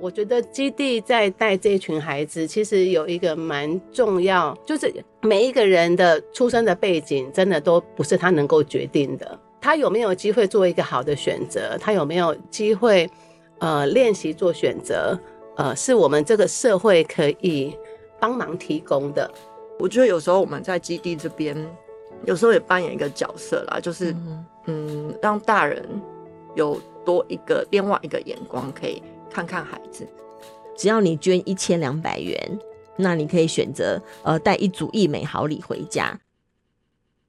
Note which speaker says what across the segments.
Speaker 1: 我觉得基地在带这群孩子，其实有一个蛮重要，就是每一个人的出生的背景，真的都不是他能够决定的。他有没有机会做一个好的选择？他有没有机会，呃，练习做选择？呃，是我们这个社会可以帮忙提供的。
Speaker 2: 我觉得有时候我们在基地这边，有时候也扮演一个角色啦，就是嗯，嗯，让大人有多一个另外一个眼光，可以看看孩子。
Speaker 3: 只要你捐一千两百元，那你可以选择呃带一组义美好礼回家。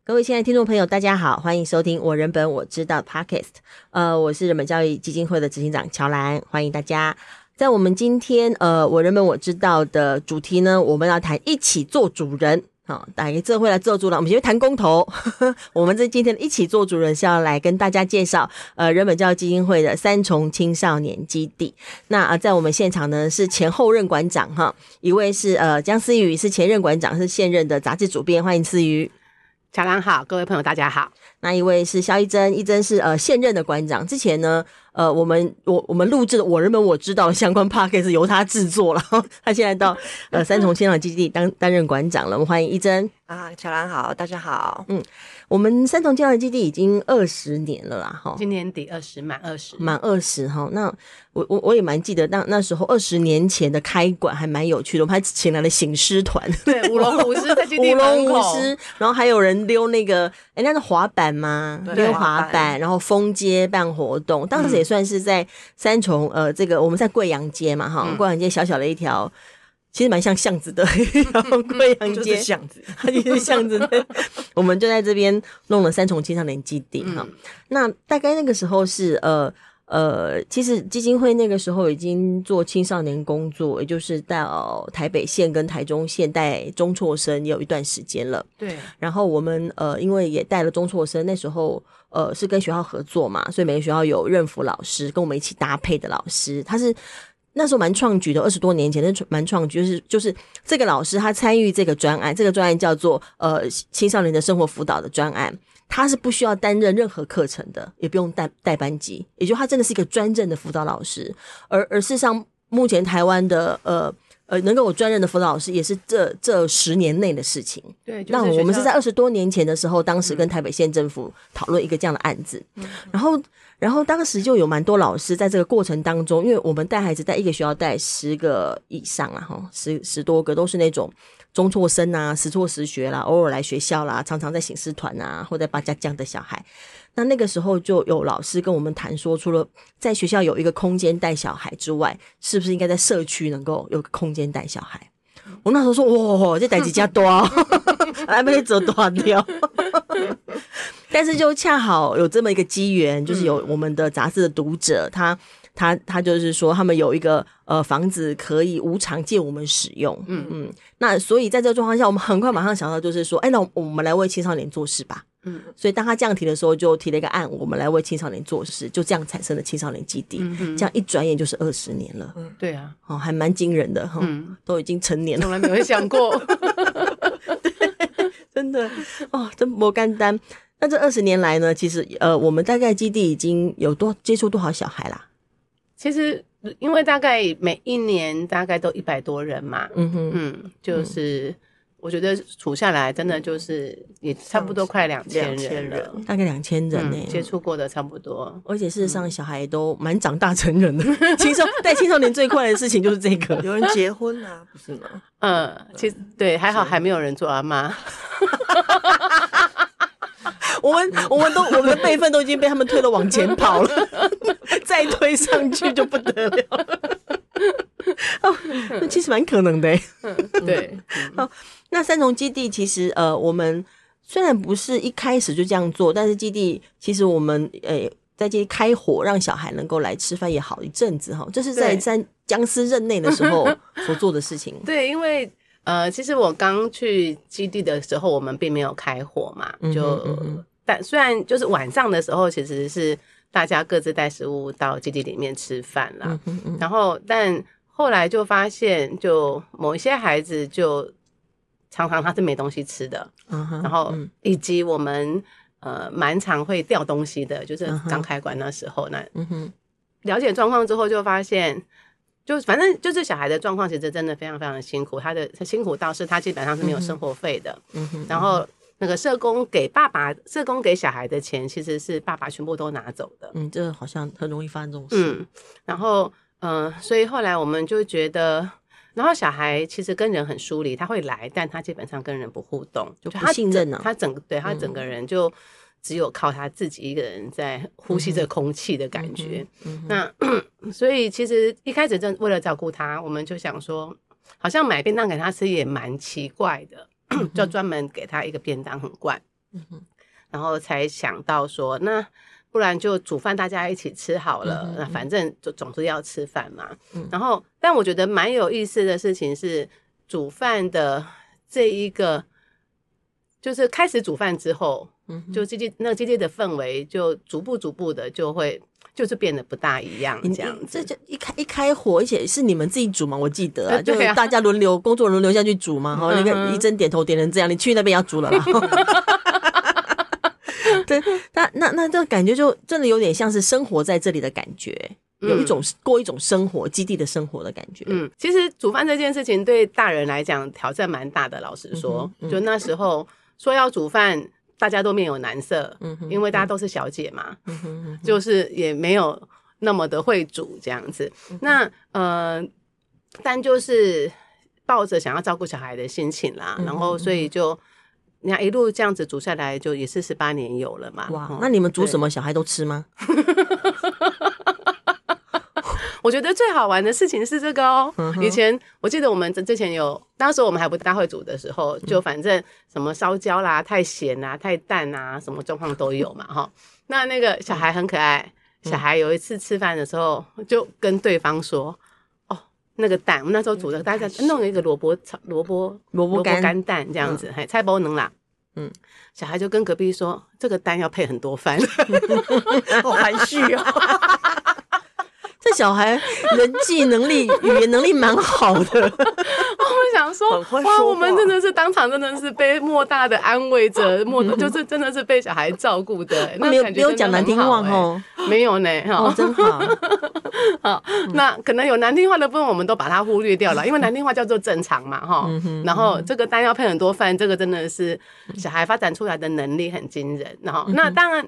Speaker 3: 各位亲爱的听众朋友，大家好，欢迎收听我人本我知道 Podcast。呃，我是人本教育基金会的执行长乔兰，欢迎大家。在我们今天呃我人本我知道的主题呢，我们要谈一起做主人。好，大家这回来做主人，我们先谈公投。我们这今天一起做主人是要来跟大家介绍呃人本教育基金会的三重青少年基地。那啊，在我们现场呢是前后任馆长哈，一位是呃江思瑜，是前任馆长，是现任的杂志主编，欢迎思瑜。
Speaker 1: 乔兰好，各位朋友大家好。
Speaker 3: 那一位是肖一珍，一珍是呃现任的馆长。之前呢，呃，我们我我们录制的我人们我知道的相关 podcast 是由他制作了。他现在到呃三重青少年基地当担任馆长了。我们欢迎一珍
Speaker 2: 啊，乔兰好，大家好，
Speaker 3: 嗯。我们三重青少年基地已经二十年了啦，哈，
Speaker 1: 今年底二十满二十，
Speaker 3: 满二十哈。那我我我也蛮记得，那那时候二十年前的开馆还蛮有趣的，我们还请来了醒狮团，
Speaker 1: 对，舞龙舞狮在基地
Speaker 3: 舞龙舞狮，然后还有人溜那个，哎，那是滑板吗？溜滑板，然后封街办活动，当时也算是在三重，呃，这个我们在贵阳街嘛，哈，贵阳街小小的一条。其实蛮像巷子的，然后贵阳街
Speaker 2: 巷子，
Speaker 3: 它就是巷子的。我们就在这边弄了三重青少年基地哈、嗯。那大概那个时候是呃呃，其实基金会那个时候已经做青少年工作，也就是到台北县跟台中县带中辍生也有一段时间了。
Speaker 1: 对。
Speaker 3: 然后我们呃，因为也带了中辍生，那时候呃是跟学校合作嘛，所以每个学校有任辅老师跟我们一起搭配的老师，他是。那时候蛮创举的，二十多年前，那蛮创举，就是就是这个老师他参与这个专案，这个专案叫做呃青少年的生活辅导的专案，他是不需要担任任何课程的，也不用带带班级，也就他真的是一个专任的辅导老师。而而事实上，目前台湾的呃呃能够有专任的辅导老师，也是这这十年内的事情。
Speaker 1: 对，
Speaker 3: 那我们是在二十多年前的时候，当时跟台北县政府讨论一个这样的案子，嗯、然后。然后当时就有蛮多老师在这个过程当中，因为我们带孩子在一个学校带十个以上啊，哈，十十多个都是那种中辍生啊，时辍时学啦，偶尔来学校啦，常常在醒狮团啊，或者八家将的小孩。那那个时候就有老师跟我们谈说，除了在学校有一个空间带小孩之外，是不是应该在社区能够有个空间带小孩？我那时候说，哇，这代志加多，还没走断掉。但是就恰好有这么一个机缘，就是有我们的杂志的读者，他他他就是说，他们有一个呃房子可以无偿借我们使用，嗯嗯。那所以在这个状况下，我们很快马上想到，就是说，哎，那我们来为青少年做事吧。嗯。所以当他这样提的时候，就提了一个案，我们来为青少年做事，就这样产生了青少年基地。嗯。这样一转眼就是二十年了。
Speaker 1: 嗯，对啊。
Speaker 3: 哦，还蛮惊人的哈。嗯。都已经成年了，
Speaker 1: 从来没有想过。
Speaker 3: 对，真的哦，真不简单。那这二十年来呢，其实呃，我们大概基地已经有多接触多少小孩啦？
Speaker 1: 其实因为大概每一年大概都一百多人嘛，嗯哼，嗯，就是我觉得处下来真的就是也差不多快两千人了，
Speaker 3: 大概两千人呢、欸嗯，
Speaker 1: 接触过的差不多。
Speaker 3: 而且事实上小孩都蛮长大成人的，青少带青少年最快的事情就是这个，
Speaker 2: 有人结婚啊，不是吗？
Speaker 1: 嗯，其实对，还好还没有人做阿妈。
Speaker 3: 我们我们都我们的辈分都已经被他们推了往前跑了，再推上去就不得了 哦，那其实蛮可能的、欸。
Speaker 1: 对，
Speaker 3: 好，那三重基地其实呃，我们虽然不是一开始就这样做，但是基地其实我们诶、欸、在这里开火让小孩能够来吃饭也好一阵子哈，这是在三。僵尸任内的时候所做的事情。
Speaker 1: 对，因为。呃，其实我刚去基地的时候，我们并没有开火嘛，就、嗯嗯、但虽然就是晚上的时候，其实是大家各自带食物到基地里面吃饭啦。然后，但后来就发现，就某一些孩子就常常他是没东西吃的，嗯、然后以及我们呃蛮常会掉东西的，就是刚开馆那时候，那、嗯、了解状况之后就发现。就反正就是小孩的状况，其实真的非常非常的辛苦。他的他辛苦到是他基本上是没有生活费的。嗯哼。然后那个社工给爸爸，社工给小孩的钱，其实是爸爸全部都拿走的。
Speaker 3: 嗯，这好像很容易发生这种事。
Speaker 1: 嗯。然后，嗯、呃，所以后来我们就觉得，然后小孩其实跟人很疏离，他会来，但他基本上跟人不互动，
Speaker 3: 就不信任啊。
Speaker 1: 他整个对他整个人就。只有靠他自己一个人在呼吸着空气的感觉。嗯、那 所以其实一开始正为了照顾他，我们就想说，好像买便当给他吃也蛮奇怪的，嗯、就专门给他一个便当很怪。嗯、然后才想到说，那不然就煮饭大家一起吃好了。嗯、那反正就总是要吃饭嘛。嗯、然后，但我觉得蛮有意思的事情是，煮饭的这一个，就是开始煮饭之后。就基地那个基地的氛围，就逐步逐步的就会就是变得不大一样，这样子。
Speaker 3: 这就一开一开火，而且是你们自己煮嘛？我记得啊，就大家轮流工作轮流下去煮嘛。哈，你看一针点头点成这样，你去那边要煮了啦。对，那那那这感觉就真的有点像是生活在这里的感觉，有一种过一种生活基地的生活的感觉。
Speaker 1: 嗯，其实煮饭这件事情对大人来讲挑战蛮大的。老实说，就那时候说要煮饭。大家都面有难色，嗯、哼因为大家都是小姐嘛，嗯、哼哼就是也没有那么的会煮这样子。嗯、那呃，但就是抱着想要照顾小孩的心情啦，嗯、然后所以就你看一路这样子煮下来，就也是十八年有了嘛。
Speaker 3: 哇，嗯、那你们煮什么，小孩都吃吗？
Speaker 1: 我觉得最好玩的事情是这个哦。以前我记得我们之前有，当时我们还不大会煮的时候，就反正什么烧焦啦、太咸啊、太淡啊，什么状况都有嘛哈。那那个小孩很可爱，小孩有一次吃饭的时候就跟对方说：“哦，那个蛋，我们那时候煮的，大家弄了一个萝卜炒萝卜萝卜干蛋这样子，嘿，菜包能啦。”嗯，小孩就跟隔壁说：“这个蛋要配很多饭。”
Speaker 3: 好含蓄哦。这小孩人际能力、语言能力蛮好的。
Speaker 1: 我想说，哇，我们真的是当场真的是被莫大的安慰着，莫就是真的是被小孩照顾的。那没有没有讲难听话哦，没有呢，哦，真好。好，那可能有难听话的部分，我们都把它忽略掉了，因为难听话叫做正常嘛，哈。然后这个单要配很多饭，这个真的是小孩发展出来的能力很惊人。然后那当然。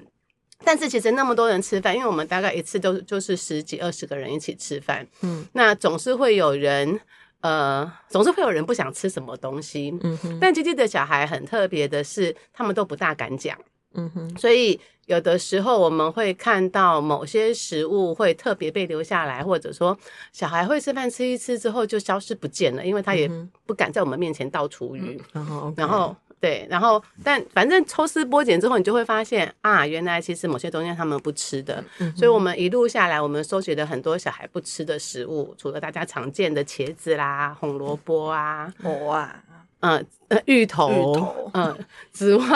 Speaker 1: 但是其实那么多人吃饭，因为我们大概一次都就是十几二十个人一起吃饭，嗯，那总是会有人，呃，总是会有人不想吃什么东西，嗯哼。但基地的小孩很特别的是，他们都不大敢讲，嗯哼。所以有的时候我们会看到某些食物会特别被留下来，或者说小孩会吃饭吃一吃之后就消失不见了，因为他也不敢在我们面前倒厨余，嗯哼。然后。对，然后但反正抽丝剥茧之后，你就会发现啊，原来其实某些东西他们不吃的，嗯、所以我们一路下来，我们收集了很多小孩不吃的食物，除了大家常见的茄子啦、红萝卜啊、
Speaker 2: 哦啊，
Speaker 1: 嗯呃芋头，芋头嗯之外，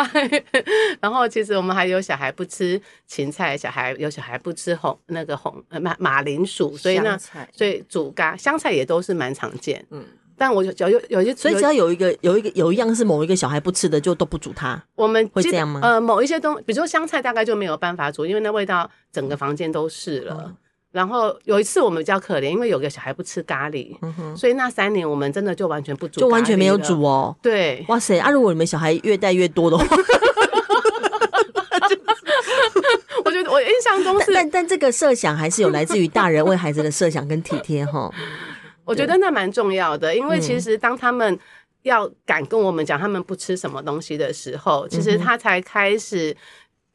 Speaker 1: 然后其实我们还有小孩不吃芹菜，小孩有小孩不吃红那个红马马铃薯，所以呢，所以煮咖香菜也都是蛮常见，嗯。但我有有有些，
Speaker 3: 所以只要有一个有一个有一样是某一个小孩不吃的，就都不煮它。
Speaker 1: 我们
Speaker 3: 会这样吗？
Speaker 1: 呃，某一些东西，比如说香菜，大概就没有办法煮，因为那味道整个房间都是了。嗯、然后有一次我们比较可怜，因为有个小孩不吃咖喱，嗯、所以那三年我们真的就完全不煮，
Speaker 3: 就完全没有煮哦。
Speaker 1: 对，
Speaker 3: 哇塞！啊，如果你们小孩越带越多的话，
Speaker 1: 我觉得我印象中是，
Speaker 3: 但但，但这个设想还是有来自于大人为孩子的设想跟体贴哈。
Speaker 1: 我觉得那蛮重要的，因为其实当他们要敢跟我们讲他们不吃什么东西的时候，其实他才开始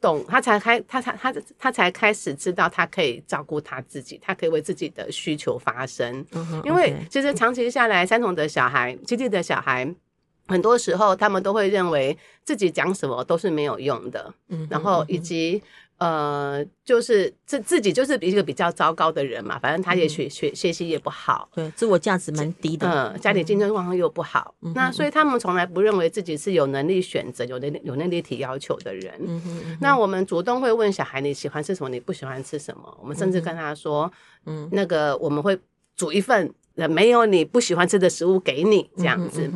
Speaker 1: 懂，他才开，他才他他才开始知道他可以照顾他自己，他可以为自己的需求发声。因为其实长期下来，三重的小孩、基地的小孩，很多时候他们都会认为自己讲什么都是没有用的，然后以及。呃，就是自自己就是一个比较糟糕的人嘛，反正他也学学学习也不好，
Speaker 3: 对，自我价值蛮低的，
Speaker 1: 嗯，家里竞争状况又不好，嗯、那所以他们从来不认为自己是有能力选择、有能力有能力提要求的人。那我们主动会问小孩你喜欢吃什么，你不喜欢吃什么？我们甚至跟他说，嗯，那个我们会煮一份没有你不喜欢吃的食物给你，这样子。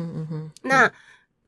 Speaker 1: 那。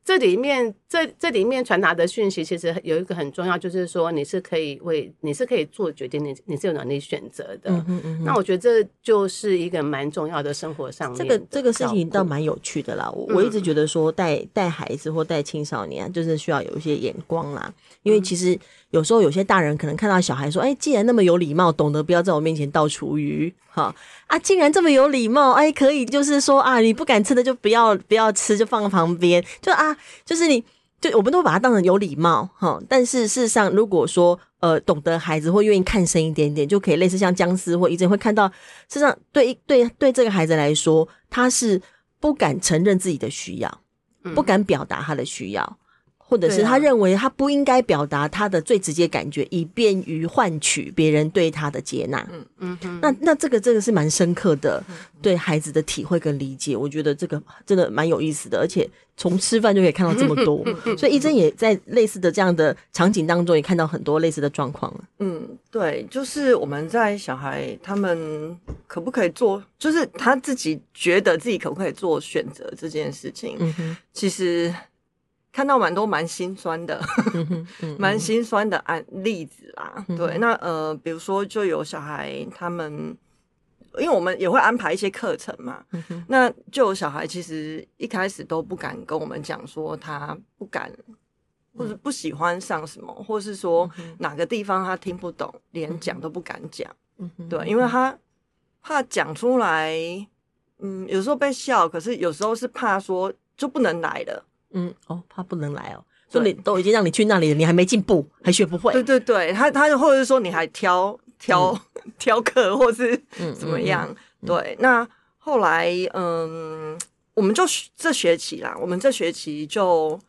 Speaker 1: 这里面，这这里面传达的讯息，其实有一个很重要，就是说你是可以为，你是可以做决定，你你是有能力选择的。嗯嗯嗯。那我觉得这就是一个蛮重要的生活上面。
Speaker 3: 这个这个事情倒蛮有趣的啦。我我一直觉得说带带孩子或带青少年，就是需要有一些眼光啦。因为其实有时候有些大人可能看到小孩说：“哎，既然那么有礼貌，懂得不要在我面前倒厨余，哈啊，竟然这么有礼貌，哎，可以就是说啊，你不敢吃的就不要不要吃，就放在旁边，就啊。”就是你，就我们都把它当成有礼貌哈，但是事实上，如果说呃懂得孩子或愿意看深一点点，就可以类似像僵尸或一阵会看到，事实上对对对这个孩子来说，他是不敢承认自己的需要，不敢表达他的需要。或者是他认为他不应该表达他的最直接感觉，以便于换取别人对他的接纳。嗯嗯，那那这个这个是蛮深刻的对孩子的体会跟理解，我觉得这个真的蛮有意思的，而且从吃饭就可以看到这么多，所以一真也在类似的这样的场景当中也看到很多类似的状况。
Speaker 2: 嗯，对，就是我们在小孩他们可不可以做，就是他自己觉得自己可不可以做选择这件事情，嗯哼，其实。看到蛮多蛮心酸的，蛮心酸的案例子啦。对，那呃，比如说就有小孩他们，因为我们也会安排一些课程嘛，那就有小孩其实一开始都不敢跟我们讲说他不敢，或者不喜欢上什么，或是说哪个地方他听不懂，连讲都不敢讲。对，因为他怕讲出来，嗯，有时候被笑，可是有时候是怕说就不能来了。
Speaker 3: 嗯哦，他不能来哦，说你都已经让你去那里了，你还没进步，还学不会。
Speaker 2: 对对对，他他或者是说你还挑挑、嗯、挑 课，或是怎么样？嗯嗯嗯、对，那后来嗯，我们就这学期啦，我们这学期就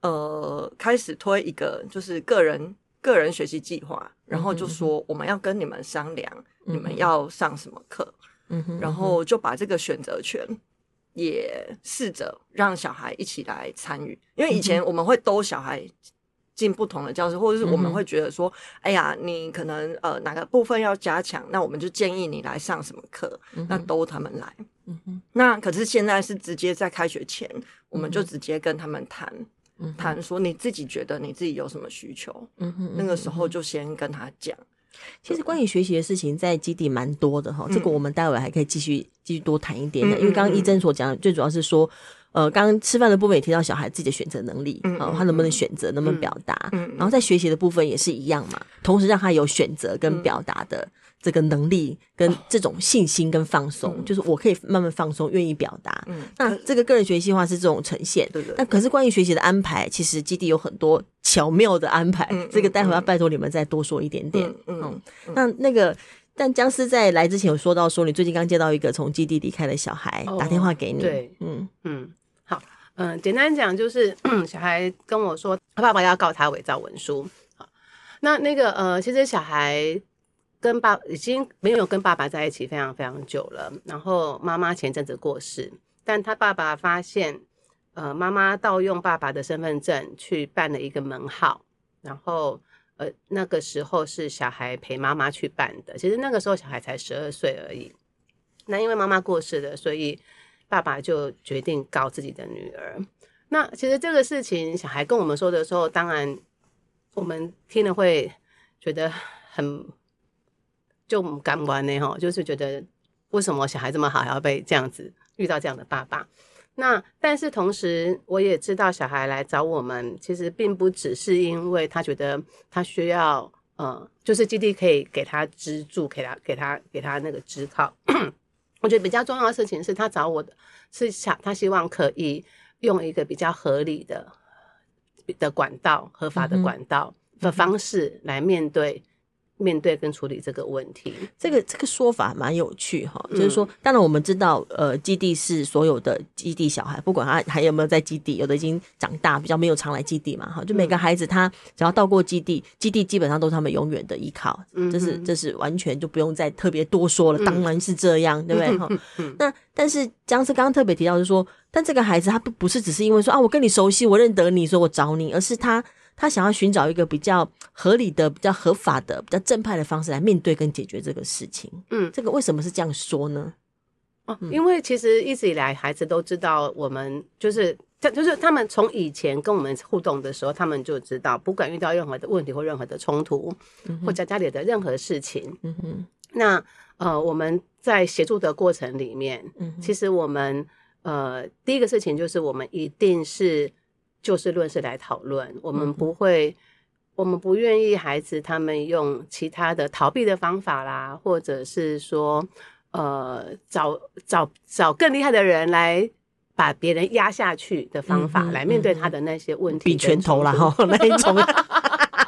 Speaker 2: 呃开始推一个就是个人个人学习计划，然后就说我们要跟你们商量，嗯、你们要上什么课，嗯，然后就把这个选择权。也试着让小孩一起来参与，因为以前我们会兜小孩进不同的教室，或者是我们会觉得说，哎呀，你可能呃哪个部分要加强，那我们就建议你来上什么课，那兜他们来。那可是现在是直接在开学前，我们就直接跟他们谈，谈说你自己觉得你自己有什么需求，那个时候就先跟他讲。
Speaker 3: 其实关于学习的事情，在基地蛮多的哈，嗯、这个我们待会还可以继续继续多谈一点的。嗯、因为刚刚一真所讲的，最主要是说，呃，刚刚吃饭的部分也提到小孩自己的选择能力，嗯、呃，他能不能选择，能不能表达，嗯、然后在学习的部分也是一样嘛，同时让他有选择跟表达的。这个能力跟这种信心跟放松，就是我可以慢慢放松，愿意表达。嗯，那这个个人学习化是这种呈现。对对。那可是关于学习的安排，其实基地有很多巧妙的安排。嗯、这个待会要拜托你们再多说一点点。嗯嗯。嗯，那那个，但僵尸在来之前有说到说，你最近刚接到一个从基地离开的小孩、哦、打电话给你。对，
Speaker 1: 嗯嗯。好，嗯、呃，简单讲就是，小孩跟我说，他爸爸要告他伪造文书。好，那那个呃，其实小孩。跟爸已经没有跟爸爸在一起非常非常久了，然后妈妈前阵子过世，但他爸爸发现，呃，妈妈盗用爸爸的身份证去办了一个门号，然后呃那个时候是小孩陪妈妈去办的，其实那个时候小孩才十二岁而已，那因为妈妈过世了，所以爸爸就决定告自己的女儿。那其实这个事情小孩跟我们说的时候，当然我们听了会觉得很。就不敢玩呢，哈，就是觉得为什么小孩这么好，还要被这样子遇到这样的爸爸？那但是同时，我也知道小孩来找我们，其实并不只是因为他觉得他需要，呃，就是基地可以给他支柱，给他给他给他那个支靠。我觉得比较重要的事情是他找我的是想，他希望可以用一个比较合理的的管道、合法的管道的方式来面对。面对跟处理这个问题，
Speaker 3: 这个这个说法蛮有趣哈，就是说，当然我们知道，呃，基地是所有的基地小孩，不管他还有没有在基地，有的已经长大，比较没有常来基地嘛，哈，就每个孩子他只要到过基地，基地基本上都是他们永远的依靠，嗯这是这是完全就不用再特别多说了，当然是这样，对不对？哈，那但是僵尸刚刚特别提到就是说，但这个孩子他不不是只是因为说啊，我跟你熟悉，我认得你，所以我找你，而是他。他想要寻找一个比较合理的、比较合法的、比较正派的方式来面对跟解决这个事情。嗯，这个为什么是这样说呢？
Speaker 1: 哦，因为其实一直以来，孩子都知道我们就是他就是他们从以前跟我们互动的时候，他们就知道，不管遇到任何的问题或任何的冲突，嗯、或者家里的任何事情，嗯哼，那呃，我们在协助的过程里面，嗯，其实我们呃，第一个事情就是我们一定是就事论事来讨论，我们不会，嗯、我们不愿意孩子他们用其他的逃避的方法啦，或者是说，呃，找找找更厉害的人来。把别人压下去的方法来面对他的那些问题，
Speaker 3: 比拳头啦哈，那一种，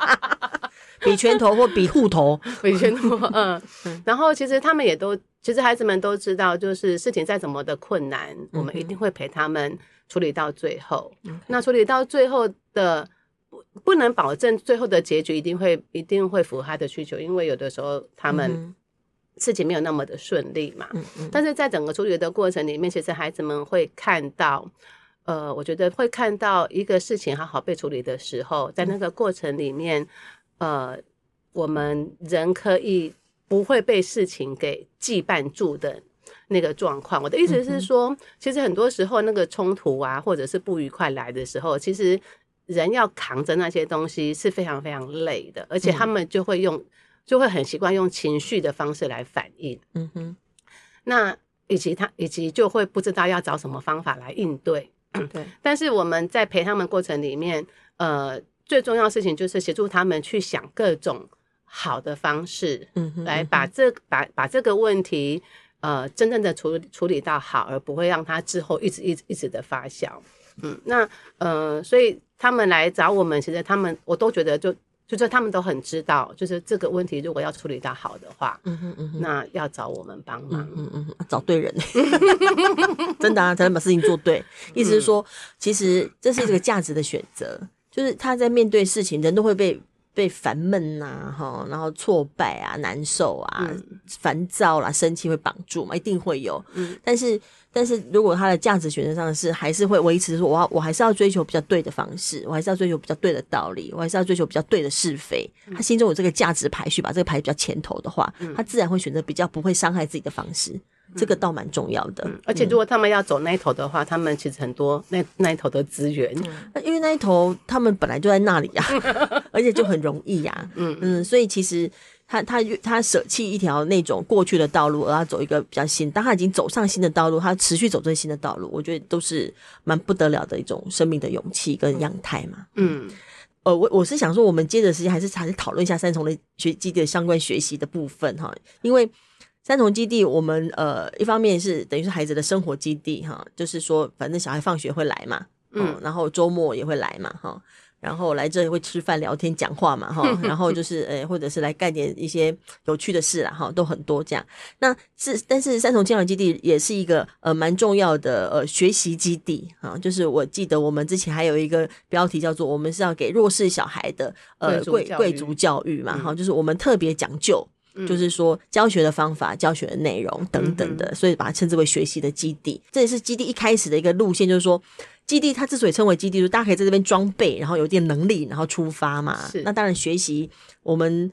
Speaker 3: 比拳头或比护头，
Speaker 1: 比拳头，嗯。然后其实他们也都，其实孩子们都知道，就是事情再怎么的困难，我们一定会陪他们处理到最后。那处理到最后的，不不能保证最后的结局一定会一定会符合他的需求，因为有的时候他们。事情没有那么的顺利嘛，嗯嗯，但是在整个处理的过程里面，其实孩子们会看到，呃，我觉得会看到一个事情好好被处理的时候，在那个过程里面，呃，我们人可以不会被事情给羁绊住的那个状况。我的意思是说，嗯、其实很多时候那个冲突啊，或者是不愉快来的时候，其实人要扛着那些东西是非常非常累的，而且他们就会用。就会很习惯用情绪的方式来反应，嗯哼，那以及他以及就会不知道要找什么方法来应对，对。但是我们在陪他们过程里面，呃，最重要的事情就是协助他们去想各种好的方式，嗯哼，来把这把把这个问题，呃，真正的处处理到好，而不会让它之后一直一直一直的发酵，嗯，那呃，所以他们来找我们，其实他们我都觉得就。就是他们都很知道，就是这个问题如果要处理到好的话，嗯哼嗯哼，那要找我们帮忙，嗯嗯
Speaker 3: 嗯，找对人，真的啊，才能把事情做对。意思是说，其实这是一个价值的选择，就是他在面对事情，人都会被。被烦闷呐，哈，然后挫败啊，难受啊，烦、嗯、躁啦，生气会绑住嘛，一定会有。嗯，但是，但是如果他的价值选择上是还是会维持说，我还是要追求比较对的方式，我还是要追求比较对的道理，我还是要追求比较对的是非。嗯、他心中有这个价值排序，把这个排比较前头的话，嗯、他自然会选择比较不会伤害自己的方式。这个倒蛮重要的，嗯，
Speaker 1: 而且如果他们要走那一头的话，嗯、他们其实很多那那一头的资源，
Speaker 3: 嗯，因为那一头他们本来就在那里呀，啊，而且就很容易呀，啊，嗯嗯，所以其实他他他舍弃一条那种过去的道路，而要走一个比较新，当他已经走上新的道路，他持续走这新的道路，我觉得都是蛮不得了的一种生命的勇气跟样态嘛，嗯，呃，我我是想说，我们接着时间还是还是讨论一下三重的学基地的相关学习的部分哈，因为。三重基地，我们呃，一方面是等于是孩子的生活基地哈，就是说，反正小孩放学会来嘛，嗯，然后周末也会来嘛，哈，然后来这里会吃饭、聊天、讲话嘛，哈，然后就是呃，或者是来干点一些有趣的事啦，哈，都很多这样。那是，但是三重教养基地也是一个呃蛮重要的呃学习基地哈，就是我记得我们之前还有一个标题叫做“我们是要给弱势小孩的呃贵贵族教育嘛”哈，就是我们特别讲究。就是说教学的方法、教学的内容等等的，所以把它称之为学习的基地。这也是基地一开始的一个路线，就是说基地它之所以称为基地，就是大家可以在这边装备，然后有点能力，然后出发嘛。是。那当然学习，我们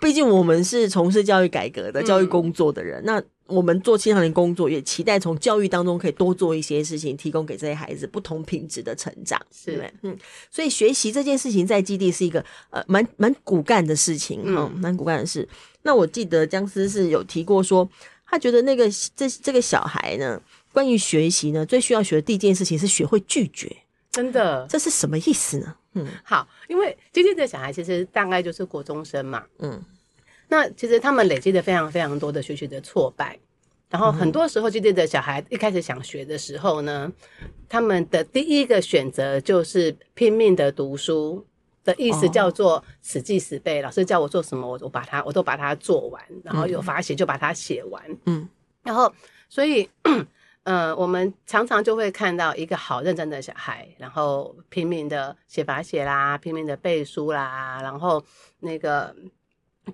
Speaker 3: 毕竟我们是从事教育改革的教育工作的人，那我们做青少年工作，也期待从教育当中可以多做一些事情，提供给这些孩子不同品质的成长。是，嗯，所以学习这件事情在基地是一个呃蛮蛮骨干的事情哈，蛮骨干的事。那我记得姜丝是有提过说，他觉得那个这这个小孩呢，关于学习呢，最需要学的第一件事情是学会拒绝。
Speaker 1: 真的，
Speaker 3: 这是什么意思呢？嗯，
Speaker 1: 好，因为今天的小孩其实大概就是国中生嘛，嗯，那其实他们累积的非常非常多的学习的挫败，然后很多时候今天的小孩一开始想学的时候呢，他们的第一个选择就是拼命的读书。的意思叫做死记死背，老师叫我做什么，我我把它我都把它做完，然后有罚写就把它写完，嗯，然后所以，呃，我们常常就会看到一个好认真的小孩，然后拼命的写罚写啦，拼命的背书啦，然后那个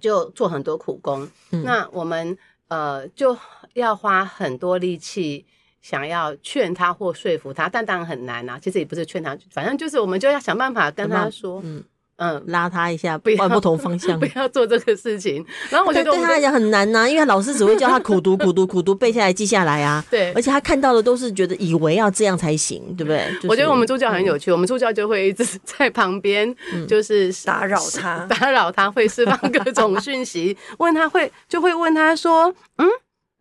Speaker 1: 就做很多苦工，嗯，那我们呃就要花很多力气。想要劝他或说服他，但当然很难啊。其实也不是劝他，反正就是我们就要想办法跟他说，嗯
Speaker 3: 嗯，拉他一下，不要不同方向，
Speaker 1: 不要做这个事情。然后我觉得我
Speaker 3: 对他来讲很难呐、啊，因为老师只会叫他苦读、苦读、苦读，背下来、记下来啊。
Speaker 1: 对，
Speaker 3: 而且他看到的都是觉得以为要这样才行，对不对？就是、
Speaker 1: 我觉得我们助教很有趣，嗯、我们助教就会一直在旁边，就是
Speaker 2: 打扰他，
Speaker 1: 打扰他，会释放各种讯息，问他会就会问他说，嗯。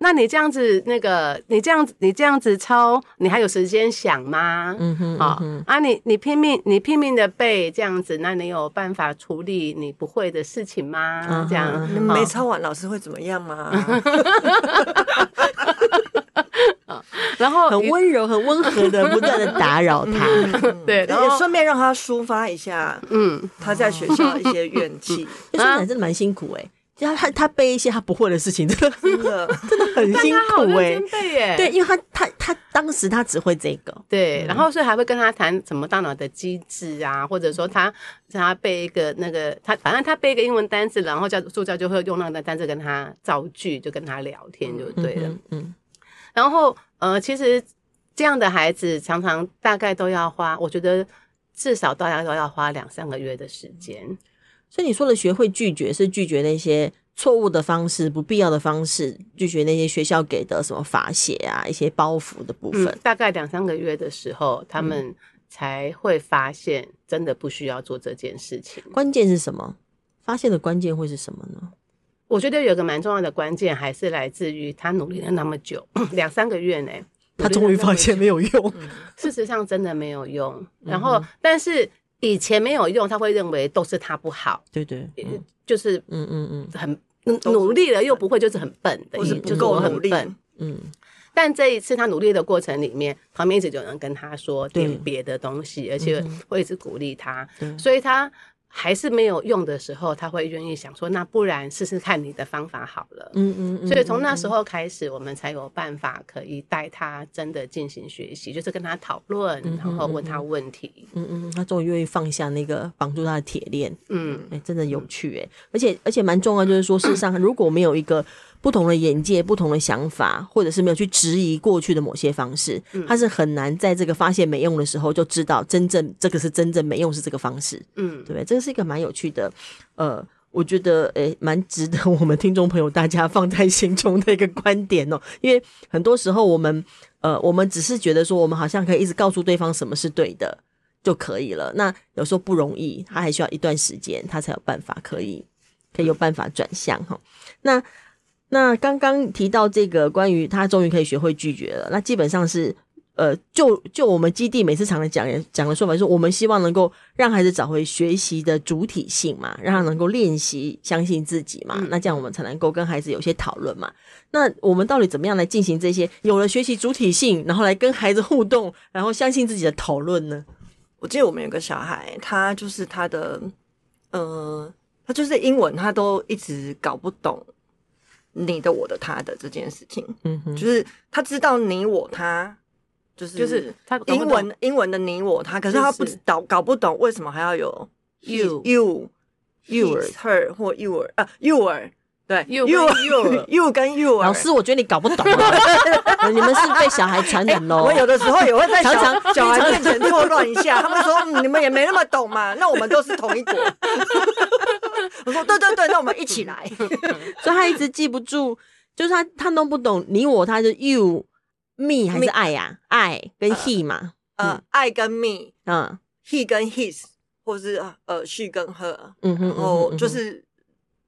Speaker 1: 那你这样子，那个你这样子，你这样子抄，你还有时间想吗？嗯哼，好、嗯、啊你，你你拼命，你拼命的背这样子，那你有办法处理你不会的事情吗？嗯、这样，
Speaker 2: 你没抄完，老师会怎么样吗？
Speaker 1: 然后
Speaker 3: 很温柔、很温和的不断的打扰他，
Speaker 2: 嗯、对，然后顺便让他抒发一下，嗯，他在学校的一些怨气，
Speaker 3: 说起来真的蛮辛苦哎、欸。他他他背一些他不会的事情，真的真的。真的很辛苦哎、欸，
Speaker 1: 背耶。
Speaker 3: 对，因为他他他当时他只会这个，
Speaker 1: 对，然后所以还会跟他谈什么大脑的机制啊，或者说他让他背一个那个他反正他背一个英文单词，然后教助教就会用那个单词跟他造句，就跟他聊天就对了，嗯，嗯，然后呃，其实这样的孩子常常大概都要花，我觉得至少大家都要花两三个月的时间。
Speaker 3: 所以你说的学会拒绝，是拒绝那些错误的方式、不必要的方式，拒绝那些学校给的什么罚写啊、一些包袱的部分。嗯、
Speaker 1: 大概两三个月的时候，他们才会发现真的不需要做这件事情。
Speaker 3: 关键是什么？发现的关键会是什么呢？
Speaker 1: 我觉得有个蛮重要的关键，还是来自于他努力了那么久，两三个月呢，
Speaker 3: 他终于发现没有用。
Speaker 1: 嗯、事实上，真的没有用。然后，嗯、但是。以前没有用，他会认为都是他不好，
Speaker 3: 对对，
Speaker 1: 嗯、就是嗯嗯嗯，很努力了又不会，就是很笨的，
Speaker 2: 是不够
Speaker 1: 很笨，嗯。但这一次他努力的过程里面，旁边一直有人跟他说点别的东西，而且会一直鼓励他，所以他。还是没有用的时候，他会愿意想说，那不然试试看你的方法好了。嗯嗯，所以从那时候开始，我们才有办法可以带他真的进行学习，就是跟他讨论，然后问他问题。
Speaker 3: 嗯嗯，他终于愿意放下那个绑住他的铁链。嗯，哎，真的有趣哎，而且而且蛮重要，就是说，事实上如果没有一个。不同的眼界、不同的想法，或者是没有去质疑过去的某些方式，嗯、他是很难在这个发现没用的时候就知道真正这个是真正没用是这个方式，嗯，对不对？这个是一个蛮有趣的，呃，我觉得诶蛮值得我们听众朋友大家放在心中的一个观点哦。因为很多时候我们呃，我们只是觉得说我们好像可以一直告诉对方什么是对的就可以了，那有时候不容易，他还需要一段时间，他才有办法可以可以有办法转向哈。那那刚刚提到这个关于他终于可以学会拒绝了，那基本上是呃，就就我们基地每次常常讲讲的说法，就是我们希望能够让孩子找回学习的主体性嘛，让他能够练习相信自己嘛，那这样我们才能够跟孩子有些讨论嘛。那我们到底怎么样来进行这些有了学习主体性，然后来跟孩子互动，然后相信自己的讨论呢？
Speaker 2: 我记得我们有个小孩，他就是他的呃，他就是英文他都一直搞不懂。你的、我的、他的这件事情，嗯哼，就是他知道你我他，就是就是他英文英文的你我他，可是他不知道搞不懂为什么还要有 you you you her 或 your 啊 your 对 you you you 跟 your
Speaker 3: 老师，我觉得你搞不懂，你们是被小孩传染喽。
Speaker 2: 我有的时候也会在小 小孩面前错乱一下，他们说嗯，你们也没那么懂嘛，那我们都是同一国。我说对对对，那我们一起来。
Speaker 3: 所以他一直记不住，就是他他弄不懂你我他是 you me 还是爱呀？I 跟 he 嘛，
Speaker 2: 呃，I 跟 me，嗯，he 跟 his，或是呃，she 跟 her，嗯哼，然后就是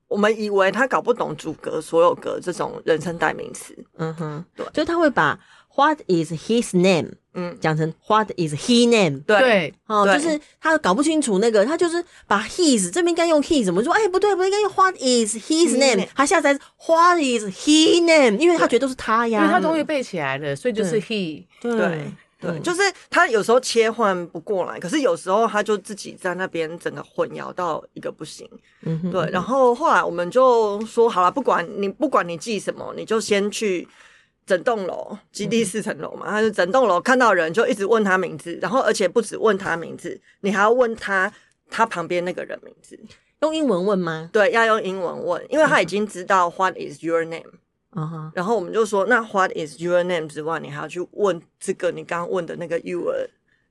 Speaker 2: 我们以为他搞不懂主格、所有格这种人称代名词，
Speaker 3: 嗯哼，对，所以他会把 What is his name？嗯，讲成 What is he name？
Speaker 1: 对，
Speaker 3: 哦，就是他搞不清楚那个，他就是把 his 这边应该用 his，怎么说？哎，不对，不应该用 What is his name？他下载 What is he name？因为他觉得都是他呀，
Speaker 1: 因为他终于背起来了，所以就是 he。
Speaker 2: 对对，就是他有时候切换不过来，可是有时候他就自己在那边整个混淆到一个不行。嗯，对。然后后来我们就说好了，不管你不管你记什么，你就先去。整栋楼，基地四层楼嘛，他就整栋楼看到人就一直问他名字，然后而且不止问他名字，你还要问他他旁边那个人名字，
Speaker 3: 用英文问吗？
Speaker 2: 对，要用英文问，因为他已经知道 What is your name？啊哈，然后我们就说，那 What is your name 之外，你还要去问这个你刚刚问的那个 your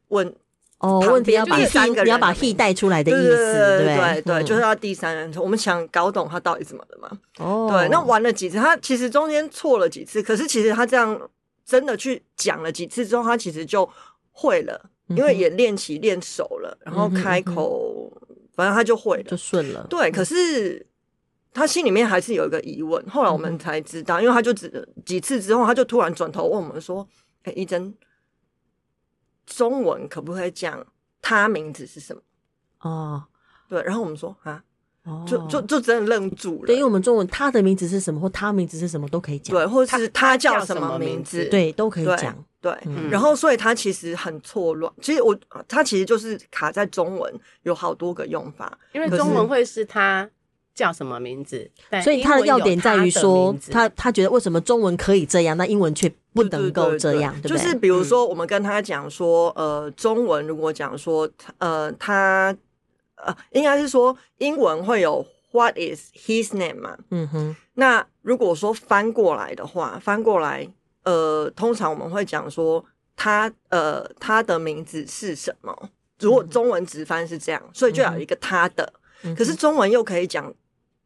Speaker 2: 问
Speaker 3: 哦，问题要把 he 你要把 he 带出来的意思，对
Speaker 2: 对对对，就是要第三人称。我们想搞懂他到底怎么了嘛？哦，对，那玩了几次，他其实中间错了几次，可是其实他这样真的去讲了几次之后，他其实就会了，因为也练习练熟了，然后开口，反正他就会了，
Speaker 3: 就顺了。
Speaker 2: 对，可是他心里面还是有一个疑问。后来我们才知道，因为他就只几次之后，他就突然转头问我们说：“哎，一真。”中文可不可以讲他名字是什么？哦，对，然后我们说啊，哦，就就就真的愣住了。
Speaker 3: 对，因为我们中文他的名字是什么或他名字是什么都可以讲，
Speaker 2: 对，或者是他叫什么名字，
Speaker 3: 对，都可以讲。
Speaker 2: 对，然后所以他其实很错乱。其实我他其实就是卡在中文有好多个用法，
Speaker 1: 因为中文会是他。叫什么名字？
Speaker 3: 所以他的要点在于说，他他觉得为什么中文可以这样，那英文却不能够这样，对不对？
Speaker 2: 就是比如说，我们跟他讲说，呃，中文如果讲说，呃，他呃，应该是说英文会有 What is his name 嘛？嗯哼。那如果说翻过来的话，翻过来，呃，通常我们会讲说他呃他的名字是什么？如果中文直翻是这样，所以就有一个他的，可是中文又可以讲。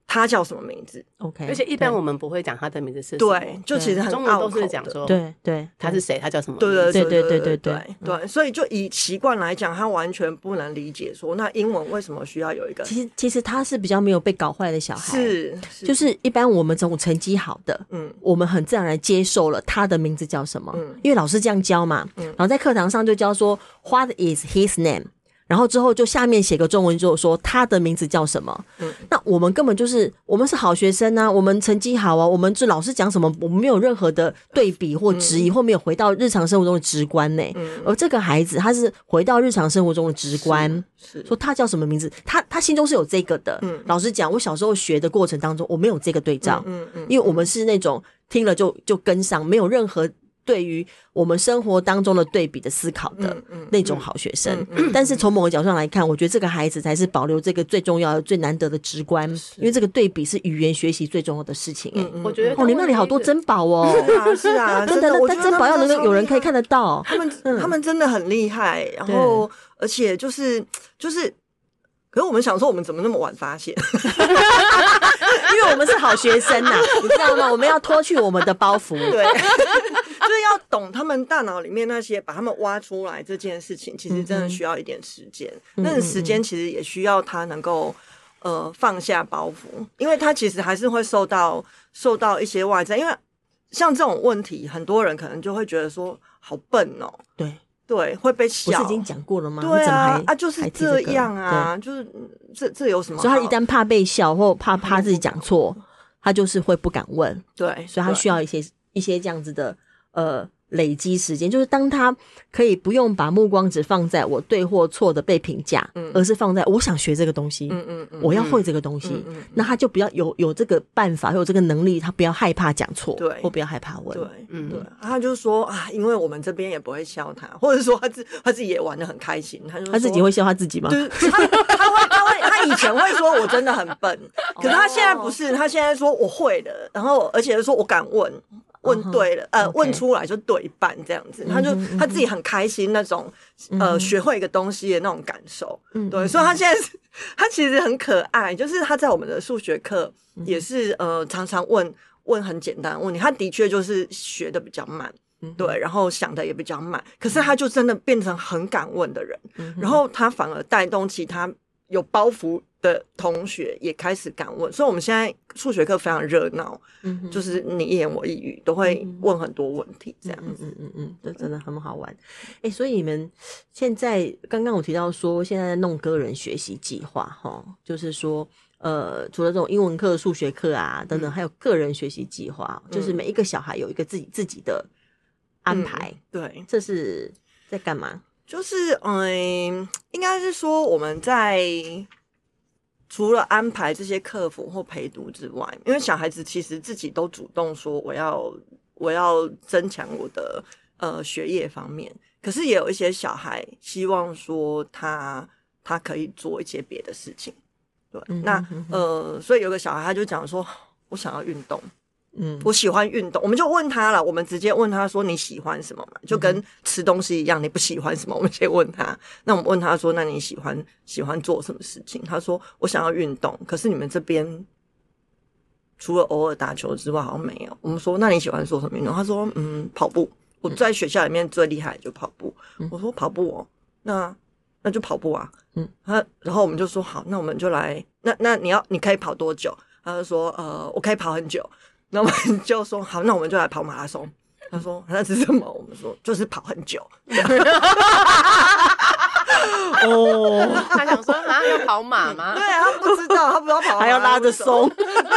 Speaker 2: 他叫什么名字
Speaker 3: ？OK，
Speaker 1: 而且一般我们不会讲他的名字是什
Speaker 2: 么。对，就其实很
Speaker 1: 中文都是讲说，
Speaker 3: 对对，
Speaker 1: 他是谁，他叫什么？
Speaker 2: 对对
Speaker 3: 对对对对
Speaker 2: 对对。所以就以习惯来讲，他完全不能理解说，那英文为什么需要有一个？
Speaker 3: 其实其实他是比较没有被搞坏的小孩，
Speaker 2: 是，
Speaker 3: 就是一般我们这种成绩好的，嗯，我们很自然来接受了他的名字叫什么，嗯，因为老师这样教嘛，嗯，然后在课堂上就教说，What is his name？然后之后就下面写个中文，就说他的名字叫什么。嗯，那我们根本就是我们是好学生啊，我们成绩好啊，我们就老师讲什么，我们没有任何的对比或质疑，或没有回到日常生活中的直观呢。嗯，而这个孩子他是回到日常生活中的直观，是说他叫什么名字，他他心中是有这个的。嗯，老实讲，我小时候学的过程当中，我没有这个对照。嗯嗯，因为我们是那种听了就就跟上，没有任何。对于我们生活当中的对比的思考的那种好学生，但是从某个角度上来看，我觉得这个孩子才是保留这个最重要的、最难得的直观，因为这个对比是语言学习最重要的事情。哎，
Speaker 1: 我觉得
Speaker 3: 哦，你那里好多珍宝哦，
Speaker 2: 是啊，是啊，
Speaker 3: 真的，但珍宝要能够有人可以看得到，
Speaker 2: 他们他们真的很厉害，然后而且就是就是，可是我们想说，我们怎么那么晚发现？
Speaker 3: 因为我们是好学生呐，你知道吗？我们要脱去我们的包袱，对。
Speaker 2: 就是要懂他们大脑里面那些，把他们挖出来这件事情，其实真的需要一点时间。嗯、那个时间其实也需要他能够呃放下包袱，因为他其实还是会受到受到一些外在。因为像这种问题，很多人可能就会觉得说好笨哦、喔，
Speaker 3: 对
Speaker 2: 对，会被笑。
Speaker 3: 不是已经讲过了吗？
Speaker 2: 对啊，啊就是这样啊，就是这这有什么？
Speaker 3: 所以他一旦怕被笑或怕怕自己讲错，他就是会不敢问。
Speaker 2: 对，
Speaker 3: 所以他需要一些一些这样子的。呃，累积时间就是当他可以不用把目光只放在我对或错的被评价，嗯，而是放在我想学这个东西，嗯嗯嗯，我要会这个东西，嗯嗯，那他就不要有有这个办法，有这个能力，他不要害怕讲错，对，或不要害怕问，
Speaker 2: 对，嗯，对，他就说啊，因为我们这边也不会笑他，或者说他自他自己也玩的很开心，他就
Speaker 3: 他自己会笑他自己吗？
Speaker 2: 就是他他会他会他以前会说我真的很笨，可是他现在不是，他现在说我会的，然后而且说我敢问。问对了，uh 呃.问出来就对一半这样子，他就他自己很开心那种，呃，学会一个东西的那种感受，嗯，对，所以他现在是，他其实很可爱，就是他在我们的数学课也是，呃，常常问问很简单的问题，他的确就是学的比较慢，对，然后想的也比较慢，可是他就真的变成很敢问的人，然后他反而带动其他有包袱的同学也开始敢问，所以我们现在数学课非常热闹，嗯，就是你一言我一语，都会问很多问题，这样子，
Speaker 3: 嗯嗯嗯，这真的很好玩。哎、欸，所以你们现在刚刚我提到说，现在在弄个人学习计划，哈，就是说，呃，除了这种英文课、数学课啊等等，还有个人学习计划，嗯、就是每一个小孩有一个自己自己的安排，嗯、对，这是在干嘛？
Speaker 2: 就是嗯，应该是说我们在。除了安排这些客服或陪读之外，因为小孩子其实自己都主动说我要我要增强我的呃学业方面，可是也有一些小孩希望说他他可以做一些别的事情，对，嗯、哼哼那呃，所以有个小孩他就讲说，我想要运动，嗯，我喜欢运动，我们就问他了，我们直接问他说你喜欢什么嘛？就跟吃东西一样，你不喜欢什么，我们先问他。那我们问他说，那你喜欢喜欢做什么事情？他说我想要运动，可是你们这边除了偶尔打球之外，好像没有。我们说那你喜欢做什么运动？他说嗯，跑步。我在学校里面最厉害就跑步。我说跑步哦，那那就跑步啊。嗯，他然后我们就说好，那我们就来。那那你要你可以跑多久？他就说呃，我可以跑很久。那我们 就说好，那我们就来跑马拉松。他说那是什么？我们说就是跑很久。
Speaker 1: 哦，他想说啊，要跑马吗？
Speaker 2: 对，他不知道，他不知道跑马
Speaker 3: 还要拉着松。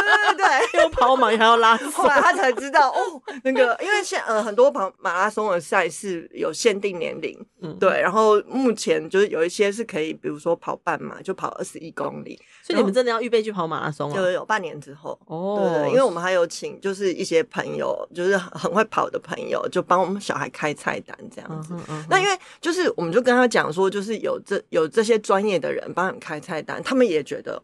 Speaker 3: 对
Speaker 2: 对对，
Speaker 3: 又跑马还要拉 松。
Speaker 2: 后来他才知道哦，那个因为现呃很多跑马拉松的赛事有限定年龄，嗯，对。然后目前就是有一些是可以，比如说跑半马就跑二十一公里。
Speaker 3: 所以你们真的要预备去跑马拉松啊？
Speaker 2: 就有半年之后哦，对对，因为我们还有请就是一些朋友，就是很会跑的朋友，就帮我们小孩开菜单这样子。那因为就是我们就跟他讲说，就是有这有这些专业的人帮你开菜单，他们也觉得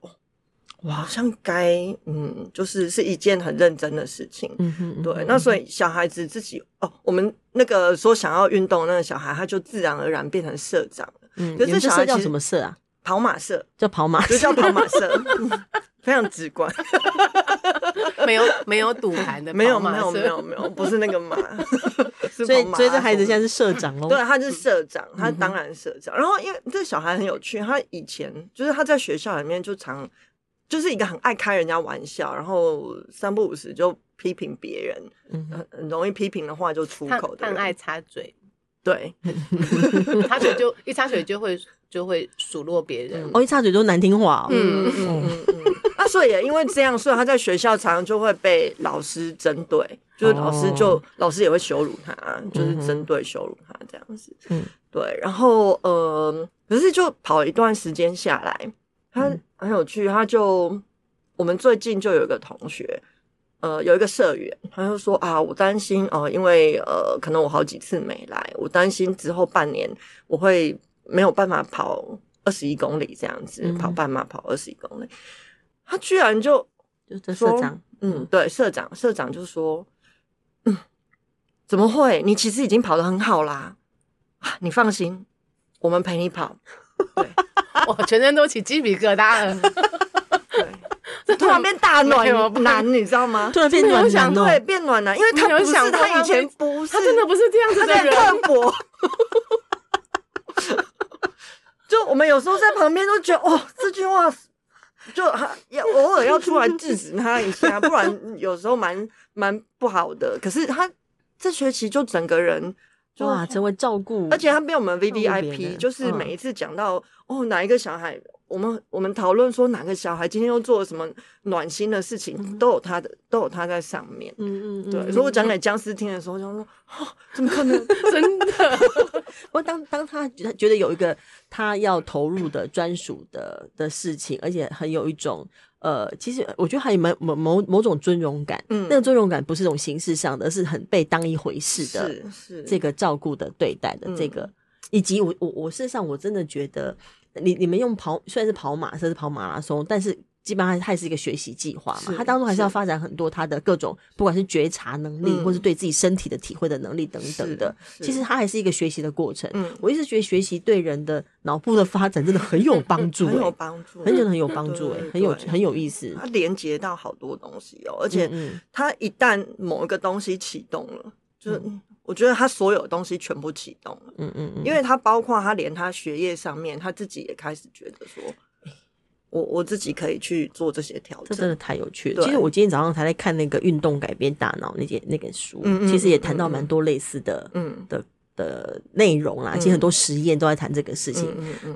Speaker 2: 哇，好像该嗯，就是是一件很认真的事情。嗯哼，对。那所以小孩子自己哦，我们那个说想要运动那个小孩，他就自然而然变成社长了。
Speaker 3: 嗯，可是这社叫什么社啊？
Speaker 2: 跑马社
Speaker 3: 叫跑马，
Speaker 2: 就叫跑马 社，非常直观，
Speaker 1: 没有没有赌盘的，
Speaker 2: 没有没有没有没有，不是那个马，
Speaker 3: 所以所以这孩子现在是社长哦，
Speaker 2: 对，他是社长，他当然是社长。然后因为这小孩很有趣，他以前就是他在学校里面就常就是一个很爱开人家玩笑，然后三不五时就批评别人，很很容易批评的话就出口的，
Speaker 1: 很爱插嘴，
Speaker 2: 对，
Speaker 1: 插嘴就 一插嘴就会。就会数落别人，
Speaker 3: 哦，一插嘴就难听话，
Speaker 2: 嗯嗯嗯嗯。那所以也因为这样，所以他在学校常常就会被老师针对，就是老师就老师也会羞辱他，就是针对羞辱他这样子。嗯，对。然后呃，可是就跑一段时间下来，他很有趣，他就我们最近就有一个同学，呃，有一个社员，他就说啊，我担心哦，因为呃，可能我好几次没来，我担心之后半年我会。没有办法跑二十一公里这样子，嗯、跑半马跑二十一公里，他居然就
Speaker 3: 就社长，
Speaker 2: 嗯，对，社长，社长就说，嗯，怎么会？你其实已经跑得很好啦，啊，你放心，我们陪你跑。对，
Speaker 1: 我全身都起鸡皮疙瘩了。
Speaker 2: 对，这突然变大暖男，你知道吗？
Speaker 3: 突然变暖男，
Speaker 2: 对，变暖男，因为他不是他以前不是，
Speaker 1: 他真的不是这样子的人，
Speaker 2: 刻薄。就我们有时候在旁边都觉得，哦，这句话就要偶尔要出来制止他一下，不然有时候蛮蛮不好的。可是他这学期就整个人就
Speaker 3: 哇，成为照顾，
Speaker 2: 而且他被我们 VVIP，就是每一次讲到、嗯、哦哪一个小孩。我们我们讨论说哪个小孩今天又做了什么暖心的事情，嗯、都有他的，都有他在上面。嗯嗯，对。所以我讲给僵尸听的时候，就说：“哦，怎么可能？真的？”
Speaker 3: 不过当当他觉得有一个他要投入的专属的的事情，而且很有一种呃，其实我觉得还有某某某某种尊荣感。嗯，那个尊荣感不是一种形式上的，是很被当一回事的。是是，这个照顾的对待的这个，嗯、以及我我我事实上我真的觉得。你你们用跑虽然是跑马，甚至跑马拉松，但是基本上它也是一个学习计划嘛。它当中还是要发展很多它的各种，不管是觉察能力，或是对自己身体的体会的能力等等的。其实它还是一个学习的过程。我一直觉得学习对人的脑部的发展真的很有帮助，
Speaker 2: 很有帮助，
Speaker 3: 很真的很有帮助，哎，很有很有意思。
Speaker 2: 它连接到好多东西哦，而且它一旦某一个东西启动了，就是。我觉得他所有东西全部启动了，嗯嗯嗯，因为他包括他连他学业上面，他自己也开始觉得说，我我自己可以去做这些调整，
Speaker 3: 这真的太有趣了。其实我今天早上才在看那个《运动改变大脑》那件那本书，其实也谈到蛮多类似的，嗯。的的内容啦。其实很多实验都在谈这个事情，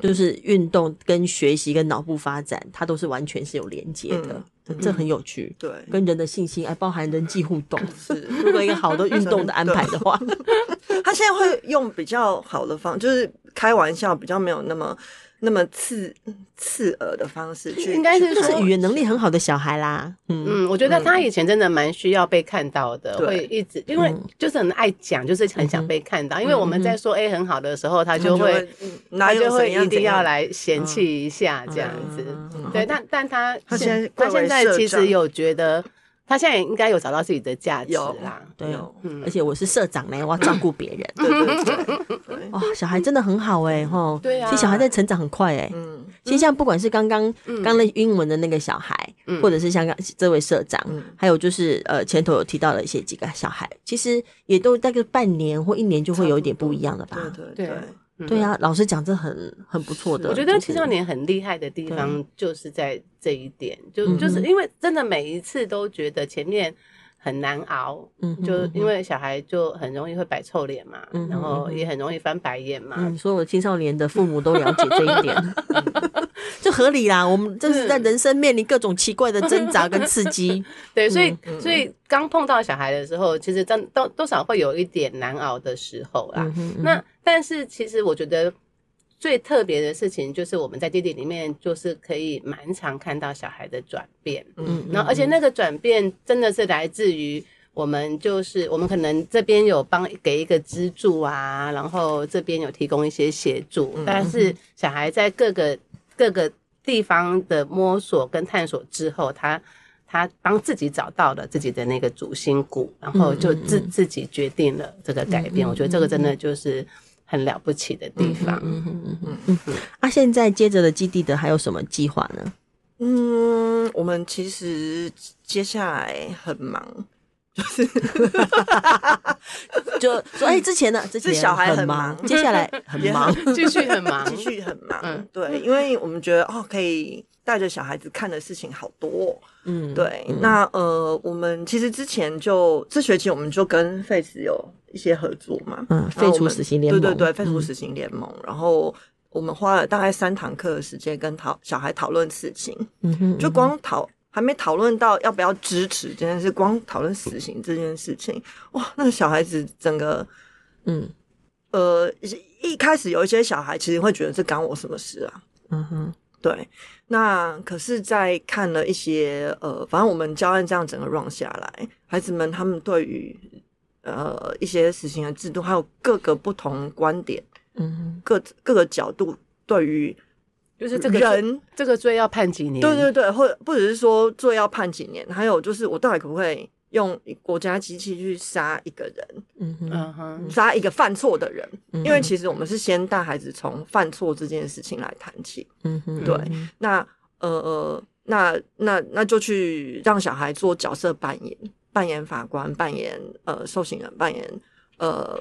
Speaker 3: 就是运动跟学习跟脑部发展，它都是完全是有连接的。这很有趣，对，跟人的信心还包含人际互动。是，如果一个好的运动的安排的话，
Speaker 2: 他现在会用比较好的方，就是开玩笑，比较没有那么。那么刺刺耳的方式去，
Speaker 1: 应该是
Speaker 3: 就是语言能力很好的小孩啦。
Speaker 1: 嗯嗯，我觉得他以前真的蛮需要被看到的，会一直因为就是很爱讲，就是很想被看到。因为我们在说 A 很好的时候，他就会他就会一定要来嫌弃一下这样子。对，但但他他现在他现在其实有觉得。他现在也应该有找到自己的价值啦。
Speaker 3: 对，嗯，而且我是社长呢，我要照顾别人。
Speaker 2: 对对对对。
Speaker 3: 哇，小孩真的很好哎，吼。
Speaker 1: 对啊。
Speaker 3: 其实小孩在成长很快哎。嗯。其实像不管是刚刚刚那英文的那个小孩，或者是像刚这位社长，还有就是呃前头有提到的一些几个小孩，其实也都大概半年或一年就会有一点不一样了吧？
Speaker 2: 对对对。
Speaker 3: 对啊，老师讲这很很不错的。
Speaker 1: 我觉得青少年很厉害的地方就是在这一点，就就是因为真的每一次都觉得前面很难熬，嗯，就因为小孩就很容易会摆臭脸嘛，然后也很容易翻白眼嘛。
Speaker 3: 所有青少年的父母都了解这一点，就合理啦。我们这是在人生面临各种奇怪的挣扎跟刺激，
Speaker 1: 对，所以所以刚碰到小孩的时候，其实真多多少会有一点难熬的时候啦。那但是其实我觉得最特别的事情就是我们在基地里面就是可以蛮常看到小孩的转变，嗯，然后而且那个转变真的是来自于我们就是我们可能这边有帮给一个资助啊，然后这边有提供一些协助，但是小孩在各个各个地方的摸索跟探索之后，他他帮自己找到了自己的那个主心骨，然后就自自己决定了这个改变。我觉得这个真的就是。很了不起的地方。嗯嗯嗯嗯嗯嗯。
Speaker 3: 啊，现在接着的基地的还有什么计划呢？
Speaker 2: 嗯，我们其实接下来很忙，就是
Speaker 3: 就说，哎，之前呢，之前
Speaker 2: 小孩很忙，
Speaker 3: 接下来很忙，
Speaker 1: 继续很忙，
Speaker 2: 继续很忙。嗯，对，因为我们觉得哦，可以带着小孩子看的事情好多。嗯，对。那呃，我们其实之前就这学期我们就跟 Face 有。一些合作嘛，
Speaker 3: 嗯，废除死刑联盟，
Speaker 2: 对对对，废除死刑联盟。然后我们花了大概三堂课的时间跟讨小孩讨论事情，嗯哼，就光讨还没讨论到要不要支持这件事，光讨论死刑这件事情，哇，那个小孩子整个，嗯，呃，一开始有一些小孩其实会觉得这干我什么事啊，嗯哼，对。那可是，在看了一些呃，反正我们教案这样整个 run 下来，孩子们他们对于。呃，一些死刑的制度，还有各个不同观点，嗯，各各个角度对于
Speaker 1: 就是这个人这个罪要判几年？
Speaker 2: 对对对，或者不只是说罪要判几年，还有就是我到底可不可以用国家机器去杀一个人？嗯哼，杀一个犯错的人？嗯、因为其实我们是先带孩子从犯错这件事情来谈起。嗯哼，对，那呃呃，那那那就去让小孩做角色扮演。扮演法官，扮演呃受刑人，扮演呃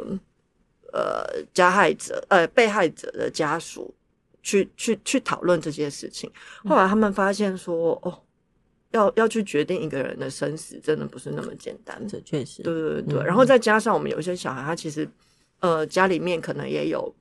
Speaker 2: 呃加害者，呃被害者的家属，去去去讨论这些事情。后来他们发现说，哦，要要去决定一个人的生死，真的不是那么简单。
Speaker 3: 这确实，
Speaker 2: 对对对。然后再加上我们有一些小孩，他其实呃家里面可能也有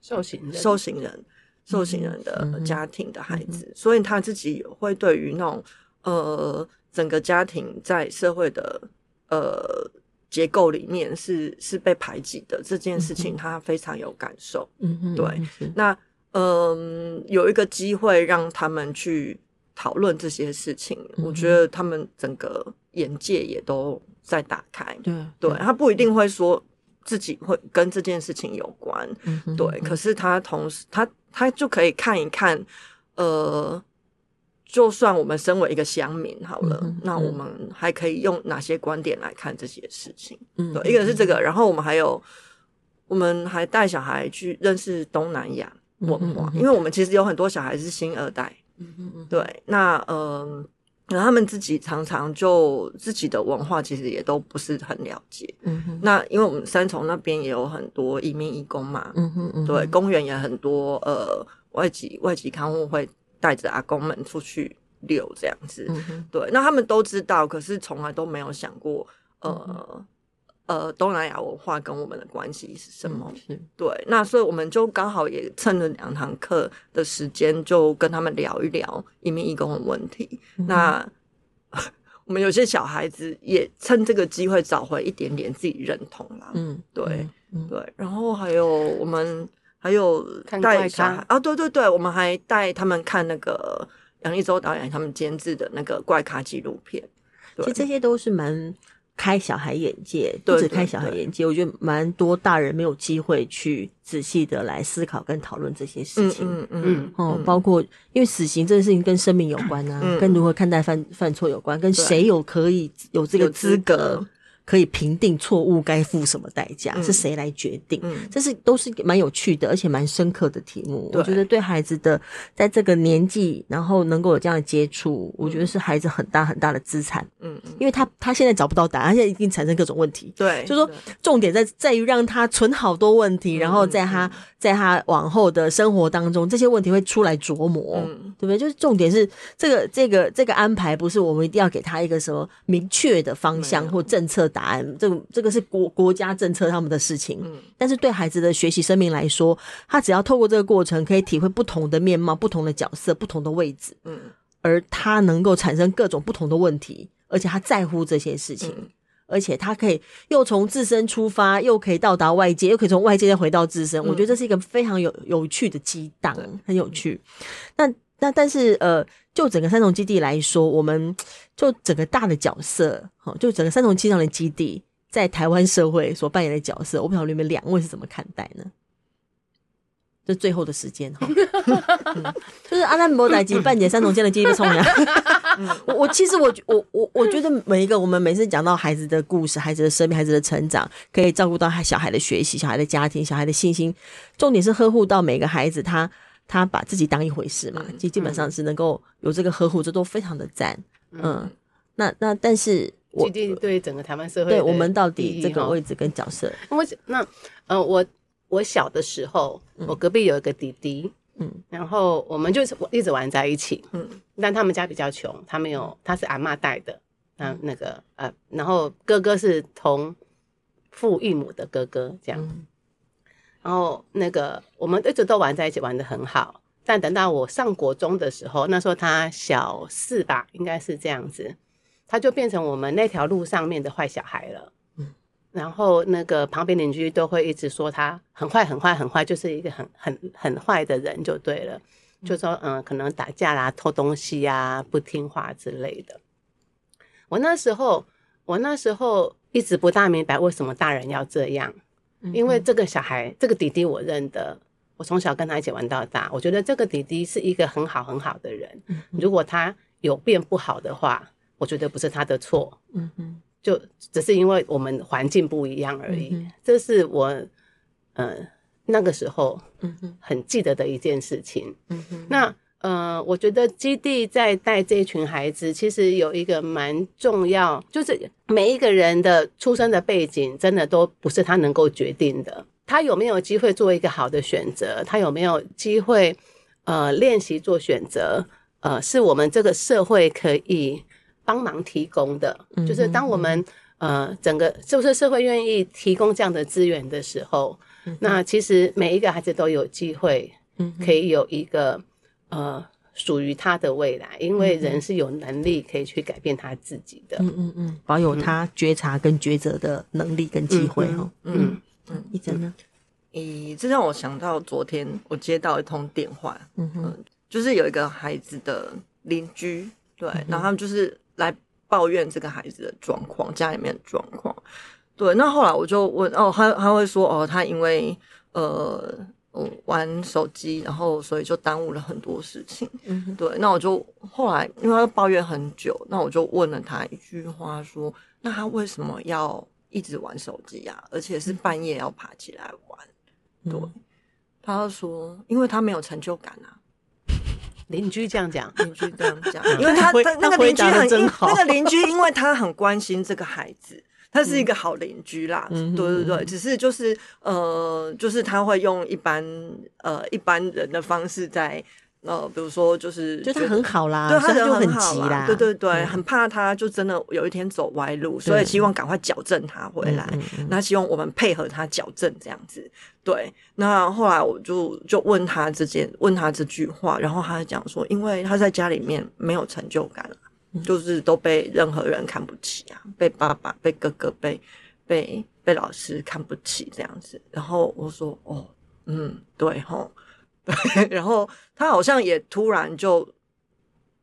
Speaker 1: 受刑人、
Speaker 2: 受刑人、受刑人的家庭的孩子，所以他自己会对于那种呃。整个家庭在社会的呃结构里面是是被排挤的这件事情，他非常有感受。嗯哼，对。是那嗯、呃，有一个机会让他们去讨论这些事情，嗯、我觉得他们整个眼界也都在打开。对，对他不一定会说自己会跟这件事情有关。对。可是他同时，他他就可以看一看，呃。就算我们身为一个乡民好了，嗯、那我们还可以用哪些观点来看这些事情？嗯，对，一个是这个，然后我们还有，我们还带小孩去认识东南亚文化，嗯、因为我们其实有很多小孩是新二代，嗯嗯对，那呃，那他们自己常常就自己的文化其实也都不是很了解，嗯哼。那因为我们三重那边也有很多移民义工嘛，嗯哼嗯。哼。对，公园也很多，呃，外籍外籍看护会。带着阿公们出去遛这样子，嗯、哼。对，那他们都知道，可是从来都没有想过，呃、呃，东南亚文化跟我们的关系是什么？嗯、对，那所以我们就刚好也趁了两堂课的时间，就跟他们聊一聊移民移工的问题。嗯、那 我们有些小孩子也趁这个机会找回一点点自己认同啦。嗯，对，嗯、对，然后还有我们。还有带小孩啊，对对对，我们还带他们看那个杨力州导演他们监制的那个怪咖纪录片。
Speaker 3: 其实这些都是蛮开小孩眼界，不止开小孩眼界，我觉得蛮多大人没有机会去仔细的来思考跟讨论这些事情。
Speaker 2: 嗯嗯嗯，
Speaker 3: 哦，包括因为死刑这件事情跟生命有关啊，跟如何看待犯犯错有关，跟谁有可以有这个资格。可以评定错误该付什么代价，嗯、是谁来决定？嗯，这是都是蛮有趣的，而且蛮深刻的题目。我觉得对孩子的在这个年纪，然后能够有这样的接触，我觉得是孩子很大很大的资产。嗯，因为他他现在找不到答案，他现在一定产生各种问题。对，就是说重点在在于让他存好多问题，然后在他在他往后的生活当中，这些问题会出来琢磨，嗯、对不对？就是重点是这个这个这个安排，不是我们一定要给他一个什么明确的方向或政策。答案，这个这个是国国家政策他们的事情，嗯，但是对孩子的学习生命来说，他只要透过这个过程，可以体会不同的面貌、不同的角色、不同的位置，嗯，而他能够产生各种不同的问题，而且他在乎这些事情，嗯，而且他可以又从自身出发，又可以到达外界，又可以从外界再回到自身，嗯，我觉得这是一个非常有有趣的激荡，很有趣。那那但是呃。就整个三重基地来说，我们 就整个大的角色，哈，就整个三重青少年基地在台湾社会所扮演的角色，我不晓得你们两位是怎么看待呢？这最后的时间哈、嗯，就是阿兰博代基办解三重间的基地冲呀。我我其实我我我我觉得每一个我们每次讲到孩子的故事、孩子的生命、孩子的成长，可以照顾到小孩的学习、小孩的家庭、小孩的信心，重点是呵护到每个孩子他。他把自己当一回事嘛，基基本上是能够有这个呵护，这都非常的赞。嗯，那那但是我，
Speaker 1: 基地对整个台湾社会，
Speaker 3: 对我们到底这个位置跟角色，
Speaker 1: 我那呃，我我小的时候，我隔壁有一个弟弟，嗯，然后我们就是一直玩在一起，嗯，但他们家比较穷，他没有，他是阿嬷带的，那那个呃，然后哥哥是同父异母的哥哥，这样。然后那个我们一直都玩在一起，玩的很好。但等到我上国中的时候，那时候他小四吧，应该是这样子，他就变成我们那条路上面的坏小孩了。嗯，然后那个旁边邻居都会一直说他很坏、很坏、很坏，就是一个很很很坏的人就对了。就说嗯，可能打架啦、偷东西呀、不听话之类的。我那时候，我那时候一直不大明白为什么大人要这样。因为这个小孩，这个弟弟我认得，我从小跟他一起玩到大。我觉得这个弟弟是一个很好很好的人。如果他有变不好的话，我觉得不是他的错。嗯嗯，就只是因为我们环境不一样而已。这是我，嗯、呃，那个时候，很记得的一件事情。嗯嗯，那。呃，我觉得基地在带这一群孩子，其实有一个蛮重要，就是每一个人的出生的背景，真的都不是他能够决定的。他有没有机会做一个好的选择？他有没有机会呃练习做选择？呃，是我们这个社会可以帮忙提供的。就是当我们呃整个是不是社会愿意提供这样的资源的时候，那其实每一个孩子都有机会，可以有一个。呃，属于他的未来，因为人是有能力可以去改变他自己的，嗯嗯嗯，
Speaker 3: 保有他觉察跟抉择的能力跟机会哈，嗯嗯，一真呢？
Speaker 2: 咦，这让我想到昨天我接到一通电话，嗯哼，就是有一个孩子的邻居，对，然后他们就是来抱怨这个孩子的状况，家里面的状况，对，那后来我就问，哦，他他会说，哦，他因为呃。嗯，玩手机，然后所以就耽误了很多事情。嗯，对。那我就后来，因为他抱怨很久，那我就问了他一句话，说：“那他为什么要一直玩手机啊？而且是半夜要爬起来玩？”嗯、对，他就说：“因为他没有成就感啊。”
Speaker 1: 邻居这样讲，邻居这样讲，
Speaker 2: 因为他他那个邻居很那个邻居，因为他很关心这个孩子。他是一个好邻居啦，嗯、对对对，只是就是呃，就是他会用一般呃一般人的方式在呃，比如说就是
Speaker 3: 就他很好啦，
Speaker 2: 对他人
Speaker 3: 就很
Speaker 2: 好啦，对对对，嗯、很怕他就真的有一天走歪路，所以希望赶快矫正他回来，那希望我们配合他矫正这样子。对，那后来我就就问他这件问他这句话，然后他讲说，因为他在家里面没有成就感。就是都被任何人看不起啊，被爸爸、被哥哥、被被被老师看不起这样子。然后我说：“哦，嗯，对吼。”对，然后他好像也突然就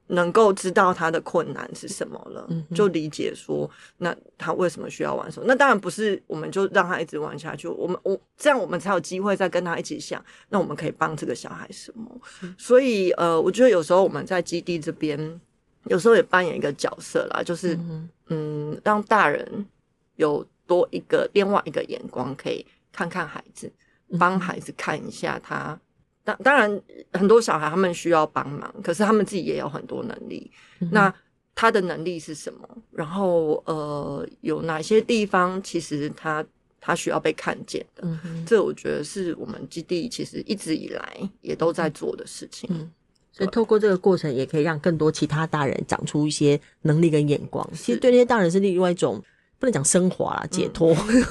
Speaker 2: 能够知道他的困难是什么了，就理解说，那他为什么需要玩手？那当然不是，我们就让他一直玩下去。我们我这样，我们才有机会再跟他一起想，那我们可以帮这个小孩什么？所以呃，我觉得有时候我们在基地这边，有时候也扮演一个角色啦，就是嗯，让大人有多一个另外一个眼光，可以看看孩子，帮孩子看一下他。当当然，很多小孩他们需要帮忙，可是他们自己也有很多能力。嗯、那他的能力是什么？然后呃，有哪些地方其实他他需要被看见的？嗯、这我觉得是我们基地其实一直以来也都在做的事情。嗯，
Speaker 3: 所以透过这个过程，也可以让更多其他大人长出一些能力跟眼光。其实对那些大人是另外一种。不能讲升华啦，解脱，嗯、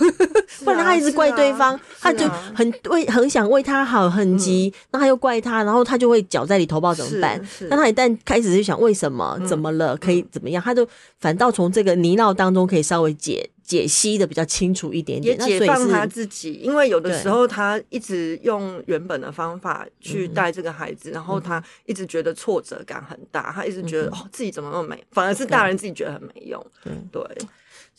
Speaker 3: 不然他一直怪对方，啊啊、他就很为很想为他好，很急，那、嗯、他又怪他，然后他就会搅在里头，不知道怎么办。但他一旦开始就想为什么，怎么了，嗯、可以怎么样，他就反倒从这个泥淖当中可以稍微解解析的比较清楚一点点，
Speaker 2: 也解放他自己。因为有的时候他一直用原本的方法去带这个孩子，嗯、然后他一直觉得挫折感很大，他一直觉得、嗯、哦自己怎么那么没，反而是大人自己觉得很没用。对。对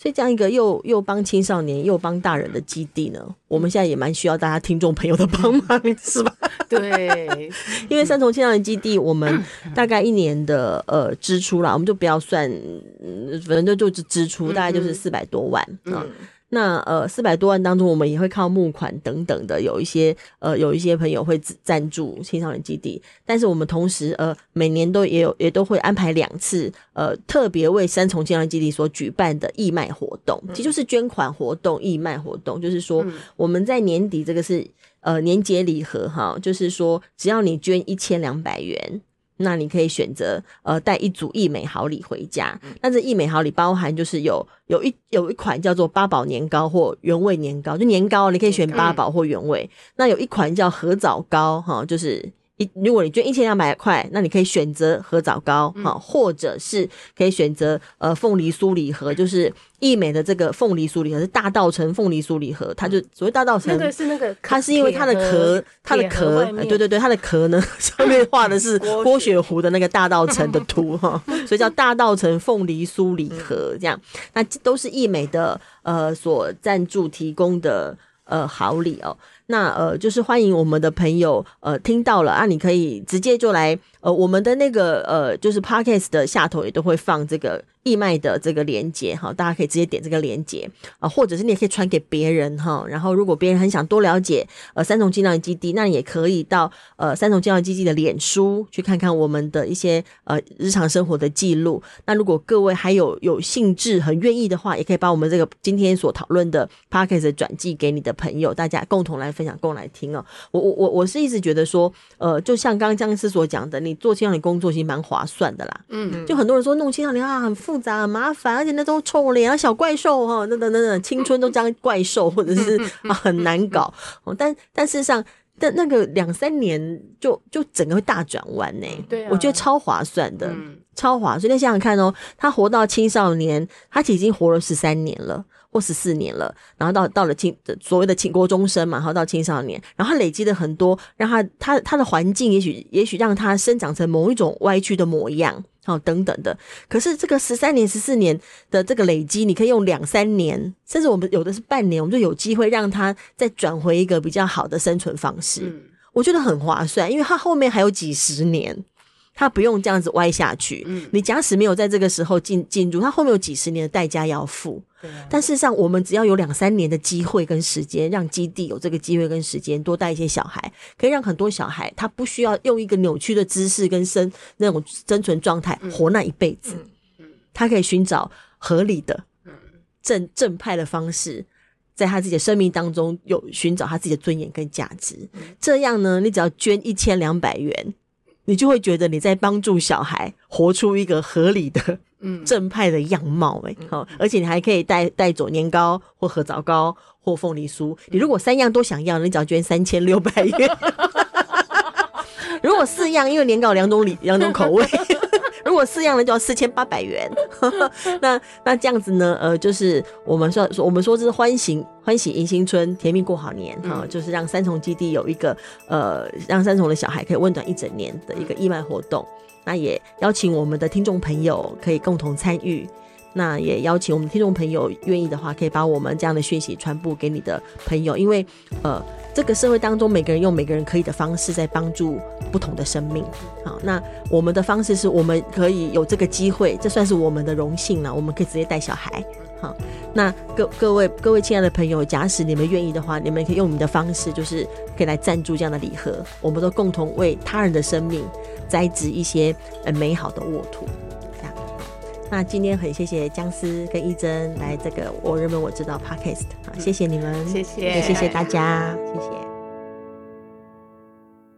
Speaker 3: 所以这样一个又又帮青少年又帮大人的基地呢，我们现在也蛮需要大家听众朋友的帮忙，是吧？
Speaker 1: 对，因
Speaker 3: 为三重青少年基地，我们 大概一年的呃支出啦，我们就不要算，反正就就是支出，大概就是四百多万啊。嗯嗯那呃四百多万当中，我们也会靠募款等等的，有一些呃有一些朋友会赞助青少年基地，但是我们同时呃每年都也有也都会安排两次呃特别为三重青少年基地所举办的义卖活动，其实就是捐款活动、义卖活动，就是说我们在年底这个是呃年节礼盒哈，就是说只要你捐一千两百元。那你可以选择呃带一组益美好礼回家。那这益美好礼包含就是有有一有一款叫做八宝年糕或原味年糕，就年糕你可以选八宝或原味。那有一款叫合枣糕哈，就是。如果你捐一千两百块，那你可以选择合枣糕，哈、嗯，或者是可以选择呃凤梨酥礼盒，就是易美的这个凤梨酥礼盒是大道城凤梨酥礼盒，它就所谓大道城，
Speaker 1: 那个是那个，
Speaker 3: 它是因为它的壳，它的壳，呃、对对对，它的壳呢 上面画的是 郭雪。湖的那个大道城的图哈，所以叫大道城凤梨酥礼盒这样，那都是易美的呃所赞助提供的呃好礼哦。那呃，就是欢迎我们的朋友呃听到了啊，你可以直接就来呃我们的那个呃就是 Podcast 的下头也都会放这个。义卖的这个链接哈，大家可以直接点这个链接啊，或者是你也可以传给别人哈。然后如果别人很想多了解呃三重青少年基地，那你也可以到呃三重青少年基地的脸书去看看我们的一些呃日常生活的记录。那如果各位还有有兴致、很愿意的话，也可以把我们这个今天所讨论的 p a c k a g e 转寄给你的朋友，大家共同来分享、共同来听哦。我我我我是一直觉得说，呃，就像刚刚江医师所讲的，你做青少年工作其实蛮划算的啦。嗯，就很多人说弄青少年啊很。复杂很麻烦，而且那都臭脸啊，小怪兽哈，那等等等，青春都当怪兽，或者是 啊很难搞。但但事实上，但那个两三年就就整个会大转弯呢。对、啊，我觉得超划算的，嗯、超划算。你想想看哦，他活到青少年，他已经活了十三年了。或十四年了，然后到到了青所谓的青国中生嘛，然后到青少年，然后他累积了很多，让他他他的环境也许也许让他生长成某一种歪曲的模样，好等等的。可是这个十三年、十四年的这个累积，你可以用两三年，甚至我们有的是半年，我们就有机会让他再转回一个比较好的生存方式。嗯，我觉得很划算，因为他后面还有几十年。他不用这样子歪下去。嗯，你假使没有在这个时候进进入，他后面有几十年的代价要付。但事实上，我们只要有两三年的机会跟时间，让基地有这个机会跟时间，多带一些小孩，可以让很多小孩他不需要用一个扭曲的姿势跟生那种生存状态活那一辈子。嗯，他可以寻找合理的、正正派的方式，在他自己的生命当中有寻找他自己的尊严跟价值。这样呢，你只要捐一千两百元。你就会觉得你在帮助小孩活出一个合理的、嗯 正派的样貌哎，好，而且你还可以带带走年糕或合枣糕或凤梨酥。你如果三样都想要，你只要捐三千六百元。如果四样，因为年糕有两种礼两种口味。如果四样呢，就要四千八百元。那那这样子呢？呃，就是我们说说，我们说这是欢喜欢喜迎新春，甜蜜过好年哈、嗯，就是让三重基地有一个呃，让三重的小孩可以温暖一整年的一个义卖活动。那也邀请我们的听众朋友可以共同参与。那也邀请我们听众朋友愿意的话，可以把我们这样的讯息传播给你的朋友，因为呃，这个社会当中每个人用每个人可以的方式在帮助不同的生命。好，那我们的方式是我们可以有这个机会，这算是我们的荣幸了。我们可以直接带小孩。好，那各各位各位亲爱的朋友，假使你们愿意的话，你们可以用你们的方式，就是可以来赞助这样的礼盒，我们都共同为他人的生命栽植一些呃美好的沃土。那今天很谢谢姜思跟一真来这个我认为我知道 Podcast，啊，谢谢你们，
Speaker 1: 谢谢，
Speaker 3: 也谢谢大家，谢谢。